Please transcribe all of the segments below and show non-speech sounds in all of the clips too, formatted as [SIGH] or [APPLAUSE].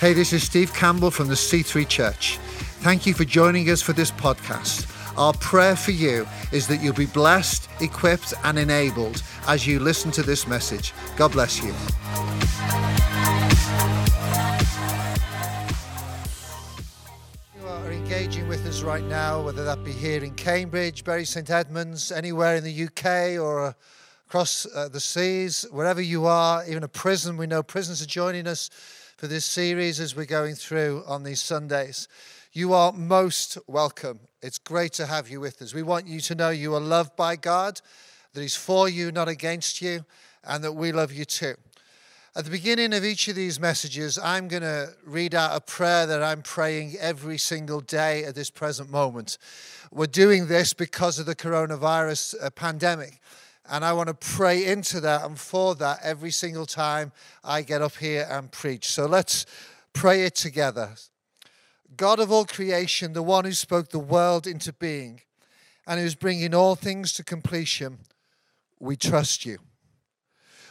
Hey, this is Steve Campbell from the C3 Church. Thank you for joining us for this podcast. Our prayer for you is that you'll be blessed, equipped, and enabled as you listen to this message. God bless you. You are engaging with us right now, whether that be here in Cambridge, Bury St Edmunds, anywhere in the UK or across uh, the seas, wherever you are, even a prison. We know prisons are joining us for this series as we're going through on these Sundays. You are most welcome. It's great to have you with us. We want you to know you are loved by God, that He's for you, not against you, and that we love you too. At the beginning of each of these messages, I'm going to read out a prayer that I'm praying every single day at this present moment. We're doing this because of the coronavirus uh, pandemic. And I want to pray into that and for that every single time I get up here and preach. So let's pray it together. God of all creation, the one who spoke the world into being and who is bringing all things to completion, we trust you.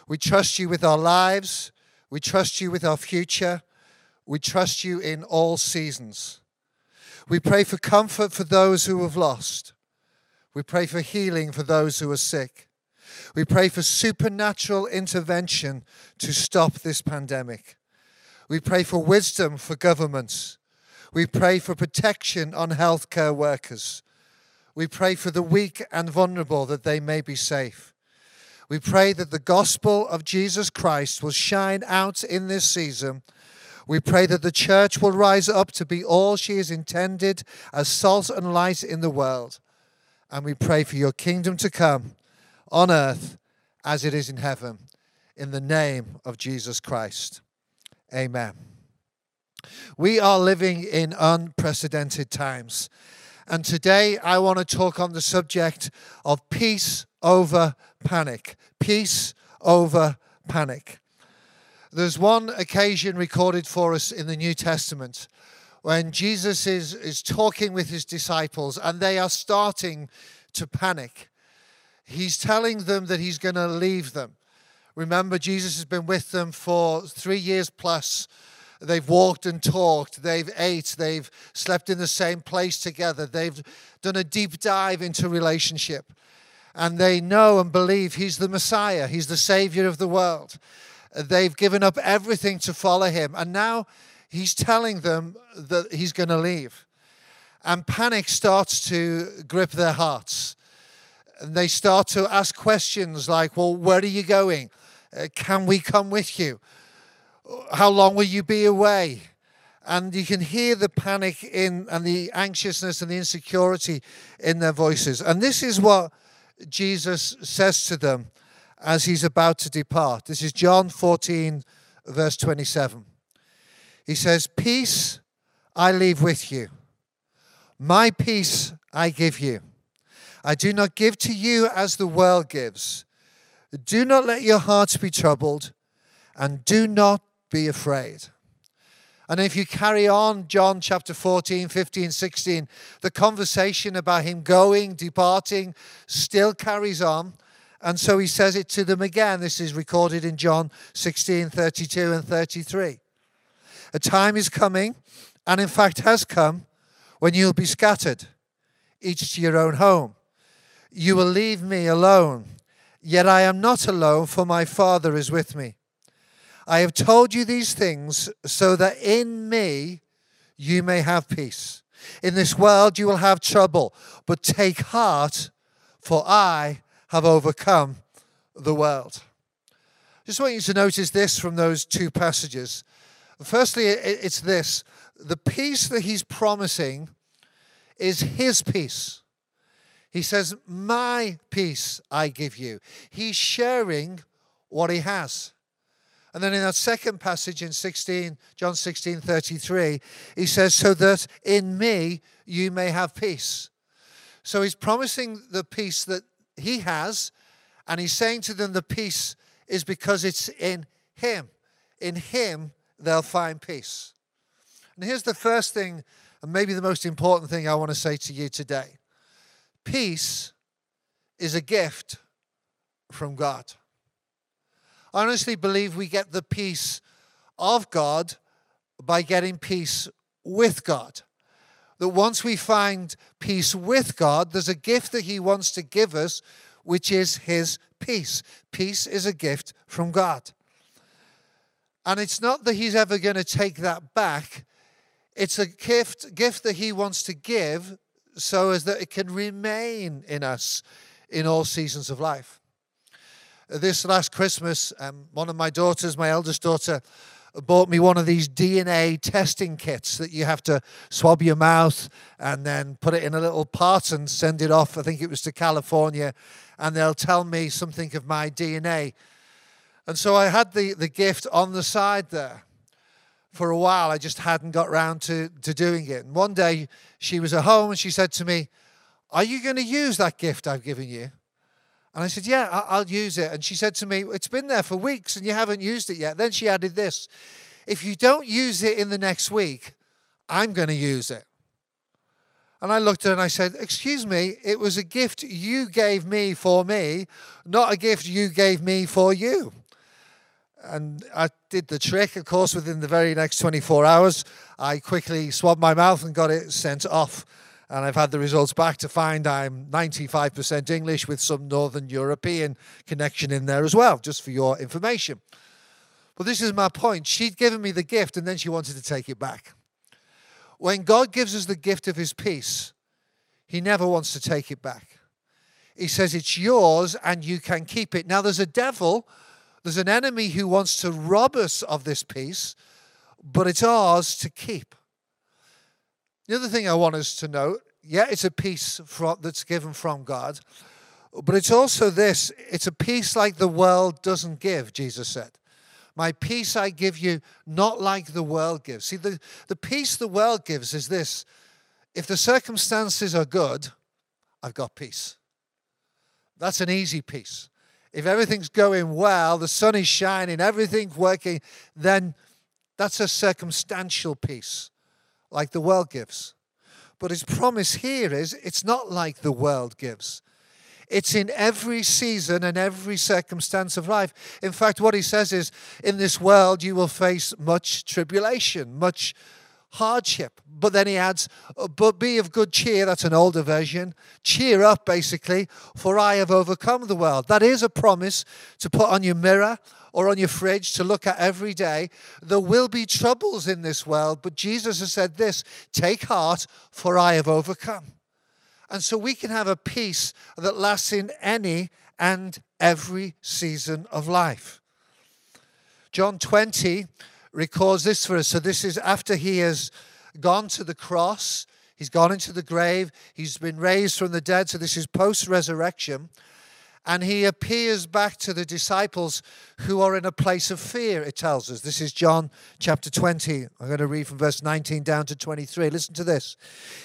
We trust you with our lives. We trust you with our future. We trust you in all seasons. We pray for comfort for those who have lost. We pray for healing for those who are sick. We pray for supernatural intervention to stop this pandemic. We pray for wisdom for governments. We pray for protection on healthcare workers. We pray for the weak and vulnerable that they may be safe. We pray that the gospel of Jesus Christ will shine out in this season. We pray that the church will rise up to be all she is intended as salt and light in the world. And we pray for your kingdom to come on earth as it is in heaven. In the name of Jesus Christ. Amen. We are living in unprecedented times. And today I want to talk on the subject of peace over panic. Peace over panic. There's one occasion recorded for us in the New Testament when Jesus is, is talking with his disciples and they are starting to panic. He's telling them that he's going to leave them. Remember, Jesus has been with them for three years plus. They've walked and talked. They've ate. They've slept in the same place together. They've done a deep dive into relationship and they know and believe he's the Messiah, he's the Savior of the world. They've given up everything to follow him, and now he's telling them that he's going to leave. And panic starts to grip their hearts. And they start to ask questions like, Well, where are you going? Uh, can we come with you? How long will you be away? and you can hear the panic in and the anxiousness and the insecurity in their voices. And this is what Jesus says to them as he's about to depart. This is John 14, verse 27. He says, Peace I leave with you, my peace I give you. I do not give to you as the world gives. Do not let your hearts be troubled, and do not be afraid. And if you carry on, John chapter 14, 15, 16, the conversation about him going, departing, still carries on. And so he says it to them again. This is recorded in John 16, 32 and 33. A time is coming, and in fact has come, when you'll be scattered, each to your own home. You will leave me alone, yet I am not alone, for my Father is with me. I have told you these things so that in me you may have peace. In this world you will have trouble, but take heart, for I have overcome the world. Just want you to notice this from those two passages. Firstly, it's this the peace that he's promising is his peace. He says, My peace I give you. He's sharing what he has. And then in that second passage in 16, John 16, 33, he says, So that in me you may have peace. So he's promising the peace that he has, and he's saying to them the peace is because it's in him. In him they'll find peace. And here's the first thing, and maybe the most important thing I want to say to you today peace is a gift from God. I honestly believe we get the peace of God by getting peace with God. That once we find peace with God, there's a gift that He wants to give us, which is His peace. Peace is a gift from God. And it's not that He's ever going to take that back, it's a gift, gift that He wants to give so as that it can remain in us in all seasons of life. This last Christmas, um, one of my daughters, my eldest daughter, bought me one of these DNA testing kits that you have to swab your mouth and then put it in a little pot and send it off. I think it was to California, and they'll tell me something of my DNA. And so I had the, the gift on the side there for a while. I just hadn't got round to, to doing it. And one day she was at home and she said to me, Are you going to use that gift I've given you? And I said, Yeah, I'll use it. And she said to me, It's been there for weeks and you haven't used it yet. Then she added this If you don't use it in the next week, I'm going to use it. And I looked at her and I said, Excuse me, it was a gift you gave me for me, not a gift you gave me for you. And I did the trick, of course, within the very next 24 hours. I quickly swabbed my mouth and got it sent off and I've had the results back to find I'm 95% English with some Northern European connection in there as well, just for your information. But this is my point. She'd given me the gift and then she wanted to take it back. When God gives us the gift of his peace, he never wants to take it back. He says it's yours and you can keep it. Now, there's a devil, there's an enemy who wants to rob us of this peace, but it's ours to keep. The other thing I want us to note yeah, it's a peace from, that's given from God, but it's also this it's a peace like the world doesn't give, Jesus said. My peace I give you, not like the world gives. See, the, the peace the world gives is this if the circumstances are good, I've got peace. That's an easy peace. If everything's going well, the sun is shining, everything's working, then that's a circumstantial peace like the world gives. But his promise here is it's not like the world gives. It's in every season and every circumstance of life. In fact, what he says is in this world you will face much tribulation, much hardship. But then he adds, oh, but be of good cheer. That's an older version. Cheer up, basically, for I have overcome the world. That is a promise to put on your mirror or on your fridge to look at every day. There will be troubles in this world, but Jesus has said this take heart, for I have overcome. And so we can have a peace that lasts in any and every season of life. John 20 records this for us. So, this is after he has gone to the cross, he's gone into the grave, he's been raised from the dead. So, this is post resurrection and he appears back to the disciples who are in a place of fear, it tells us. This is John chapter 20. I'm going to read from verse 19 down to 23. Listen to this.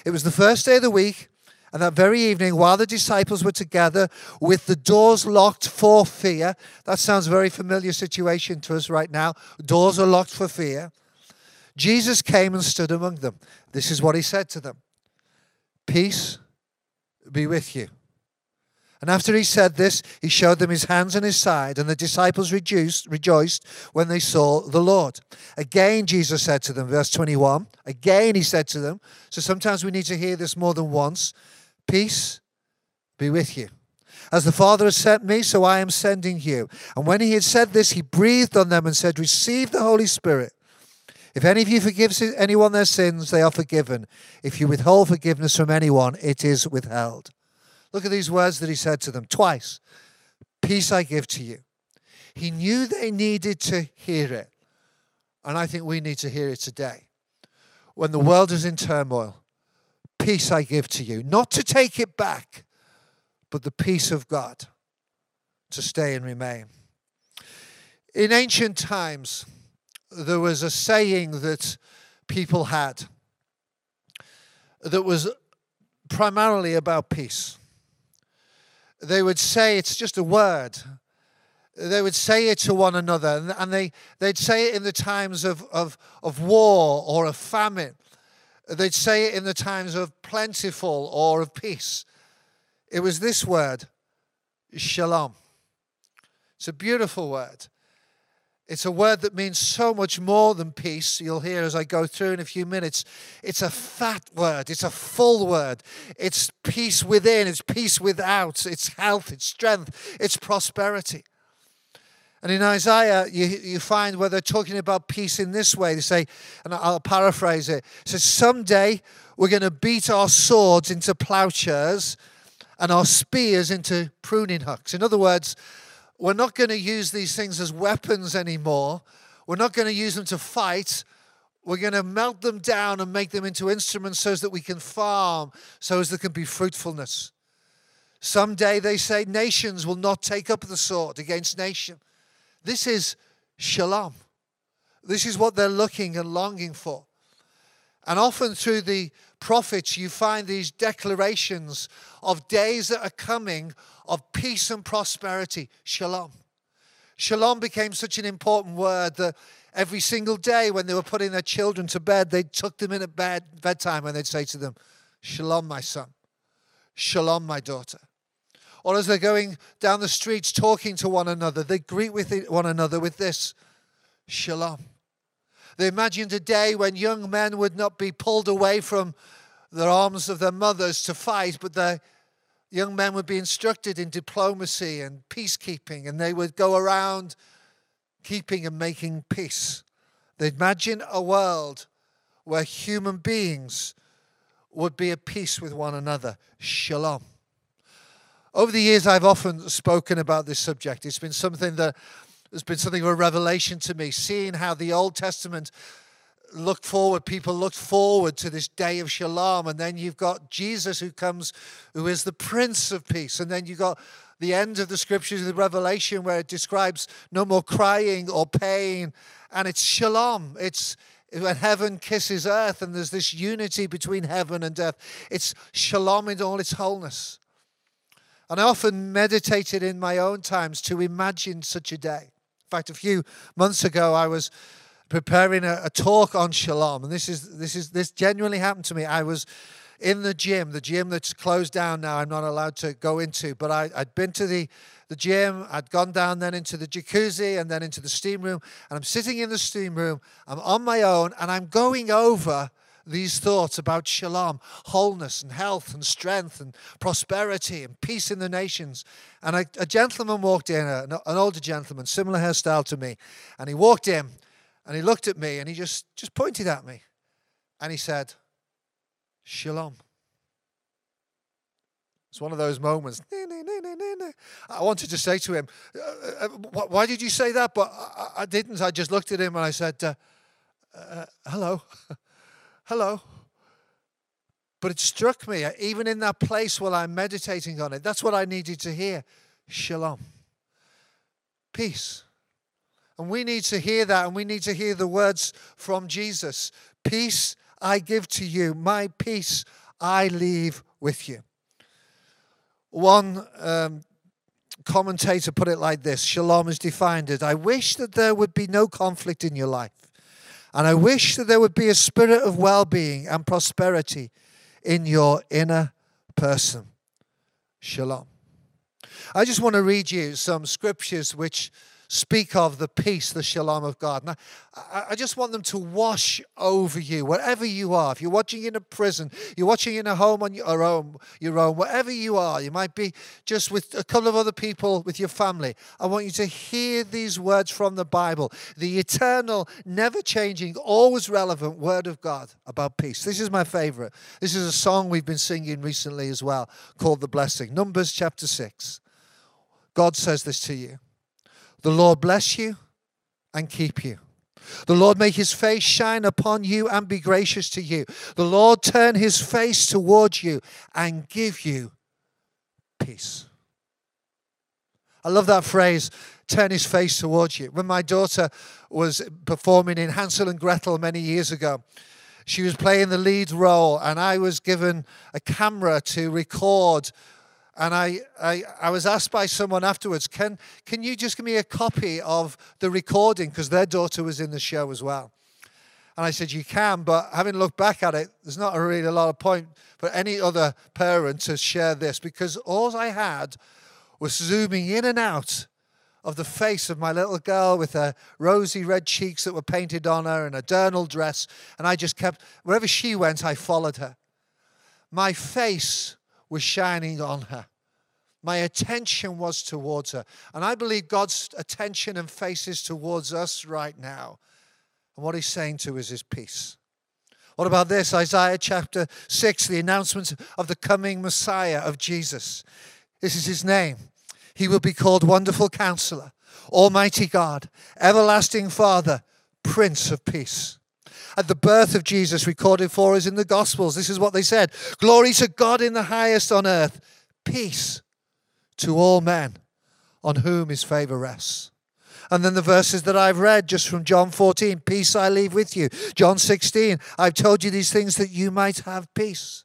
It was the first day of the week, and that very evening, while the disciples were together with the doors locked for fear, that sounds a very familiar situation to us right now. Doors are locked for fear. Jesus came and stood among them. This is what he said to them Peace be with you. And after he said this, he showed them his hands and his side, and the disciples reduced, rejoiced when they saw the Lord. Again, Jesus said to them, verse 21, again he said to them, so sometimes we need to hear this more than once Peace be with you. As the Father has sent me, so I am sending you. And when he had said this, he breathed on them and said, Receive the Holy Spirit. If any of you forgives anyone their sins, they are forgiven. If you withhold forgiveness from anyone, it is withheld. Look at these words that he said to them twice Peace I give to you. He knew they needed to hear it. And I think we need to hear it today. When the world is in turmoil, peace I give to you. Not to take it back, but the peace of God to stay and remain. In ancient times, there was a saying that people had that was primarily about peace they would say it's just a word. They would say it to one another, and they, they'd say it in the times of, of, of war or of famine. They'd say it in the times of plentiful or of peace. It was this word, shalom. It's a beautiful word. It's a word that means so much more than peace. You'll hear as I go through in a few minutes. It's a fat word, it's a full word. It's peace within, it's peace without, it's health, it's strength, it's prosperity. And in Isaiah, you, you find where they're talking about peace in this way. They say, and I'll paraphrase it, it says, Someday we're going to beat our swords into plowshares and our spears into pruning hooks. In other words, we're not going to use these things as weapons anymore. We're not going to use them to fight. We're going to melt them down and make them into instruments so that we can farm, so as there can be fruitfulness. Someday, they say, nations will not take up the sword against nation. This is shalom. This is what they're looking and longing for. And often through the prophets, you find these declarations of days that are coming of peace and prosperity. Shalom. Shalom became such an important word that every single day when they were putting their children to bed, they took them in at bed, bedtime and they'd say to them, Shalom, my son. Shalom, my daughter. Or as they're going down the streets talking to one another, they greet with one another with this Shalom. They imagined a day when young men would not be pulled away from the arms of their mothers to fight, but the young men would be instructed in diplomacy and peacekeeping, and they would go around keeping and making peace. They imagine a world where human beings would be at peace with one another. Shalom. Over the years, I've often spoken about this subject. It's been something that has been something of a revelation to me, seeing how the Old Testament looked forward, people looked forward to this day of shalom. And then you've got Jesus who comes, who is the Prince of Peace. And then you've got the end of the scriptures the Revelation where it describes no more crying or pain. And it's shalom. It's when heaven kisses earth and there's this unity between heaven and earth. It's shalom in all its wholeness. And I often meditated in my own times to imagine such a day. In fact, a few months ago, I was preparing a, a, talk on shalom, and this is this is this genuinely happened to me. I was in the gym, the gym that's closed down now. I'm not allowed to go into, but I, I'd been to the the gym. I'd gone down then into the jacuzzi and then into the steam room, and I'm sitting in the steam room. I'm on my own, and I'm going over these thoughts about shalom, wholeness and health and strength and prosperity and peace in the nations. And a, a gentleman walked in, an older gentleman, similar hairstyle to me, and he walked in and he looked at me and he just, just pointed at me and he said, Shalom. It's one of those moments. I wanted to say to him, uh, uh, Why did you say that? But I didn't. I just looked at him and I said, uh, uh, Hello. [LAUGHS] Hello. But it struck me, even in that place while I'm meditating on it, that's what I needed to hear. Shalom. Peace. And we need to hear that, and we need to hear the words from Jesus Peace I give to you, my peace I leave with you. One um, commentator put it like this Shalom is defined as I wish that there would be no conflict in your life, and I wish that there would be a spirit of well being and prosperity in your inner person. Shalom. I just want to read you some scriptures which speak of the peace, the shalom of God. And I, I, just want them to wash over you, wherever you are. If you're watching in a prison, you're watching in a home on your own, your own, wherever you are, you might be just with a couple of other people with your family. I want you to hear these words from the Bible, the eternal, never changing, always relevant word of God about peace. This is my favorite. This is a song we've been singing recently as well called The Blessing. Numbers chapter 6. God says this to you. The Lord bless you and keep you. The Lord make his face shine upon you and be gracious to you. The Lord turn his face towards you and give you peace. I love that phrase, turn his face towards you. When my daughter was performing in Hansel and Gretel many years ago, she was playing the lead role, and I was given a camera to record and I, I, I was asked by someone afterwards, can, can you just give me a copy of the recording? Because their daughter was in the show as well. And I said, You can, but having looked back at it, there's not really a lot of point for any other parent to share this because all I had was zooming in and out of the face of my little girl with her rosy red cheeks that were painted on her and a dirndl dress. And I just kept, wherever she went, I followed her. My face was shining on her. My attention was towards her. And I believe God's attention and face is towards us right now. And what he's saying to us is peace. What about this? Isaiah chapter 6, the announcement of the coming Messiah of Jesus. This is his name. He will be called Wonderful Counselor, Almighty God, Everlasting Father, Prince of Peace. At the birth of Jesus, recorded for us in the Gospels, this is what they said Glory to God in the highest on earth, peace to all men on whom his favor rests. And then the verses that I've read just from John 14 Peace I leave with you. John 16 I've told you these things that you might have peace.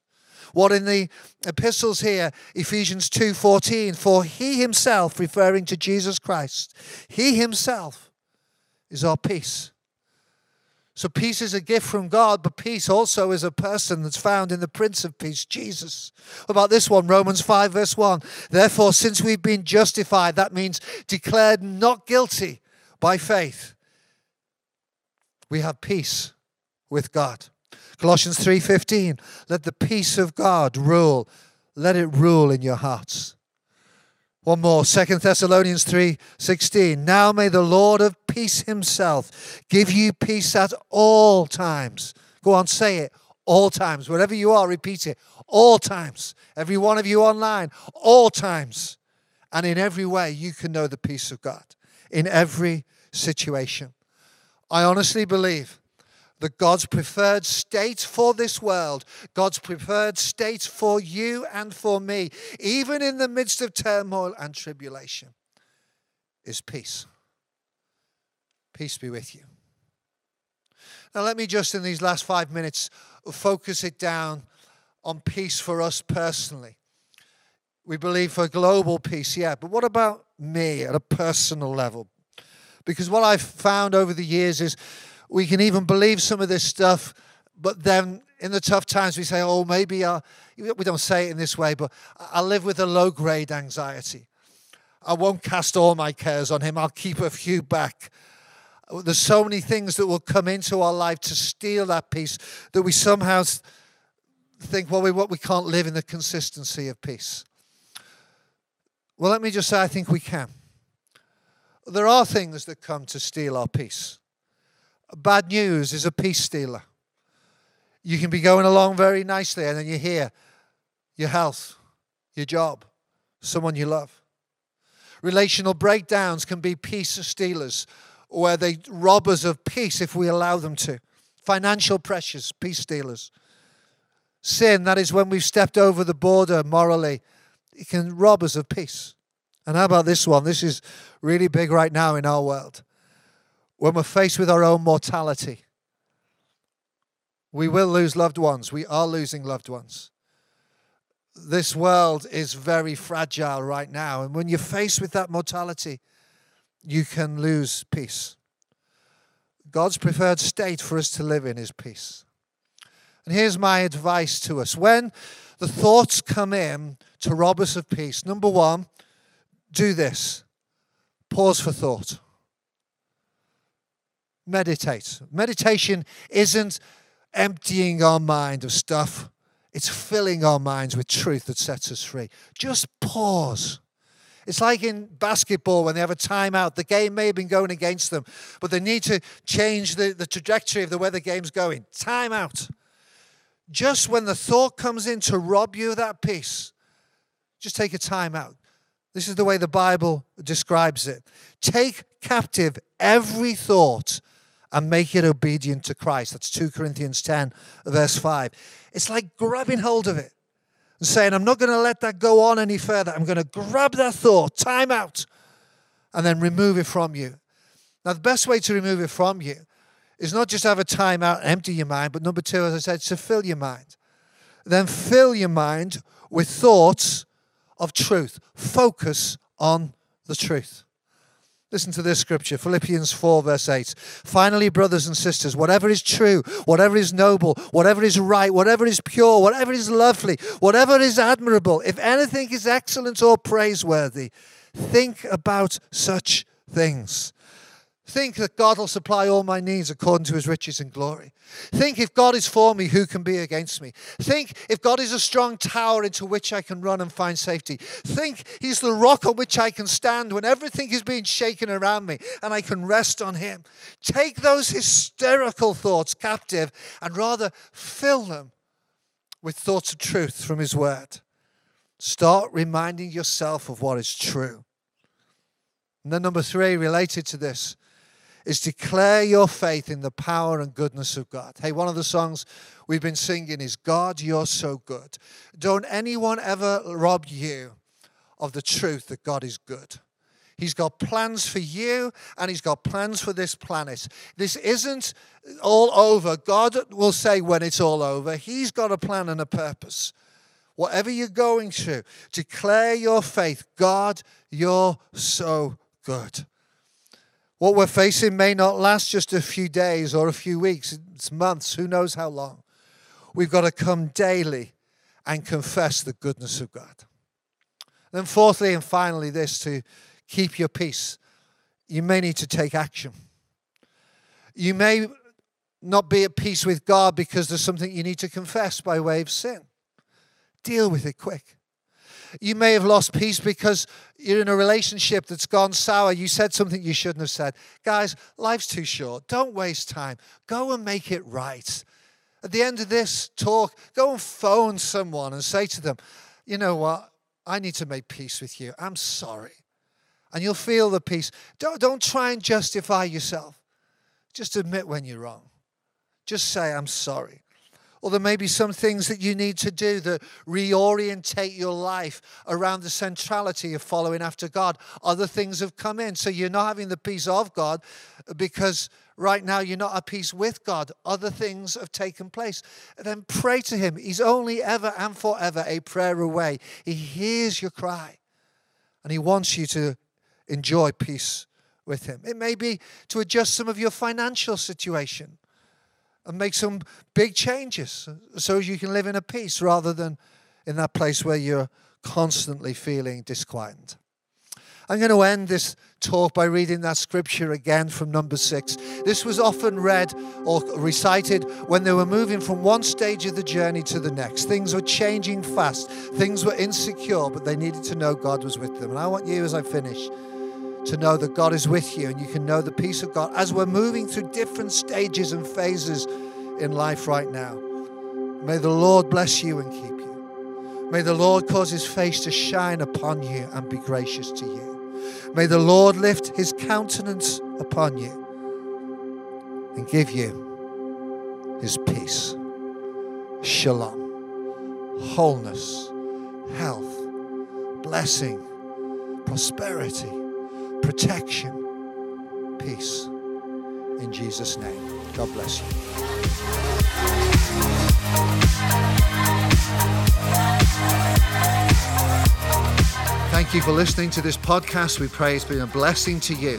What in the epistles here, Ephesians 2:14, for he himself referring to Jesus Christ, he himself is our peace. So peace is a gift from God, but peace also is a person that's found in the Prince of Peace, Jesus. About this one? Romans 5, verse 1. Therefore, since we've been justified, that means declared not guilty by faith, we have peace with God. Colossians 3:15 Let the peace of God rule. Let it rule in your hearts. One more, Second Thessalonians 3:16. Now may the Lord of peace himself give you peace at all times. Go on, say it. All times. Wherever you are, repeat it. All times. Every one of you online, all times. And in every way, you can know the peace of God. In every situation. I honestly believe that God's preferred state for this world, God's preferred state for you and for me, even in the midst of turmoil and tribulation, is peace. Peace be with you. Now, let me just, in these last five minutes, focus it down on peace for us personally. We believe for global peace, yeah, but what about me at a personal level? Because what I've found over the years is we can even believe some of this stuff, but then in the tough times we say, oh, maybe I'll, we don't say it in this way, but I live with a low grade anxiety. I won't cast all my cares on him. I'll keep a few back. There's so many things that will come into our life to steal that peace that we somehow think, well, we, what, we can't live in the consistency of peace. Well, let me just say, I think we can. There are things that come to steal our peace. Bad news is a peace stealer. You can be going along very nicely, and then you hear your health, your job, someone you love. Relational breakdowns can be peace stealers, where they rob us of peace if we allow them to. Financial pressures, peace stealers. Sin, that is when we've stepped over the border morally, it can rob us of peace. And how about this one? This is really big right now in our world when we're faced with our own mortality. We will lose loved ones. We are losing loved ones. This world is very fragile right now. And when you're faced with that mortality, you can lose peace. God's preferred state for us to live in is peace. And here's my advice to us when the thoughts come in to rob us of peace, number one, do this pause for thought meditate. Meditation isn't emptying our mind of stuff, it's filling our minds with truth that sets us free. Just pause. It's like in basketball when they have a timeout. The game may have been going against them, but they need to change the, the trajectory of the way the game's going. Timeout. Just when the thought comes in to rob you of that peace, just take a timeout. This is the way the Bible describes it. Take captive every thought and make it obedient to Christ. That's 2 Corinthians 10, verse 5. It's like grabbing hold of it and saying, I'm not going to let that go on any further. I'm going to grab that thought, time out, and then remove it from you. Now, the best way to remove it from you is not just have a time out, empty your mind, but number two, as I said, to fill your mind. Then fill your mind with thoughts of truth. Focus on the truth. Listen to this scripture, Philippians 4, verse 8. Finally, brothers and sisters, whatever is true, whatever is noble, whatever is right, whatever is pure, whatever is lovely, whatever is admirable, if anything is excellent or praiseworthy, think about such things. Think that God will supply all my needs according to his riches and glory. Think if God is for me, who can be against me? Think if God is a strong tower into which I can run and find safety. Think he's the rock on which I can stand when everything is being shaken around me and I can rest on him. Take those hysterical thoughts captive and rather fill them with thoughts of truth from his word. Start reminding yourself of what is true. And then, number three, related to this, is declare your faith in the power and goodness of God. Hey, one of the songs we've been singing is God, you're so good. Don't anyone ever rob you of the truth that God is good. He's got plans for you and he's got plans for this planet. This isn't all over. God will say when it's all over, he's got a plan and a purpose. Whatever you're going through, declare your faith. God, you're so good. What we're facing may not last just a few days or a few weeks, it's months, who knows how long. We've got to come daily and confess the goodness of God. Then, fourthly and finally, this to keep your peace, you may need to take action. You may not be at peace with God because there's something you need to confess by way of sin. Deal with it quick. You may have lost peace because you're in a relationship that's gone sour. You said something you shouldn't have said. Guys, life's too short. Don't waste time. Go and make it right. At the end of this talk, go and phone someone and say to them, you know what? I need to make peace with you. I'm sorry. And you'll feel the peace. Don't, don't try and justify yourself. Just admit when you're wrong. Just say, I'm sorry. Or there may be some things that you need to do that reorientate your life around the centrality of following after God. Other things have come in. So you're not having the peace of God because right now you're not at peace with God. Other things have taken place. And then pray to Him. He's only ever and forever a prayer away. He hears your cry and He wants you to enjoy peace with Him. It may be to adjust some of your financial situation and make some big changes so you can live in a peace rather than in that place where you're constantly feeling disquieted. I'm going to end this talk by reading that scripture again from number six. This was often read or recited when they were moving from one stage of the journey to the next. Things were changing fast, things were insecure, but they needed to know God was with them. And I want you, as I finish, to know that God is with you and you can know the peace of God as we're moving through different stages and phases in life right now. May the Lord bless you and keep you. May the Lord cause his face to shine upon you and be gracious to you. May the Lord lift his countenance upon you and give you his peace, shalom, wholeness, health, blessing, prosperity protection, peace. In Jesus' name. God bless you. Thank you for listening to this podcast. We pray it's been a blessing to you.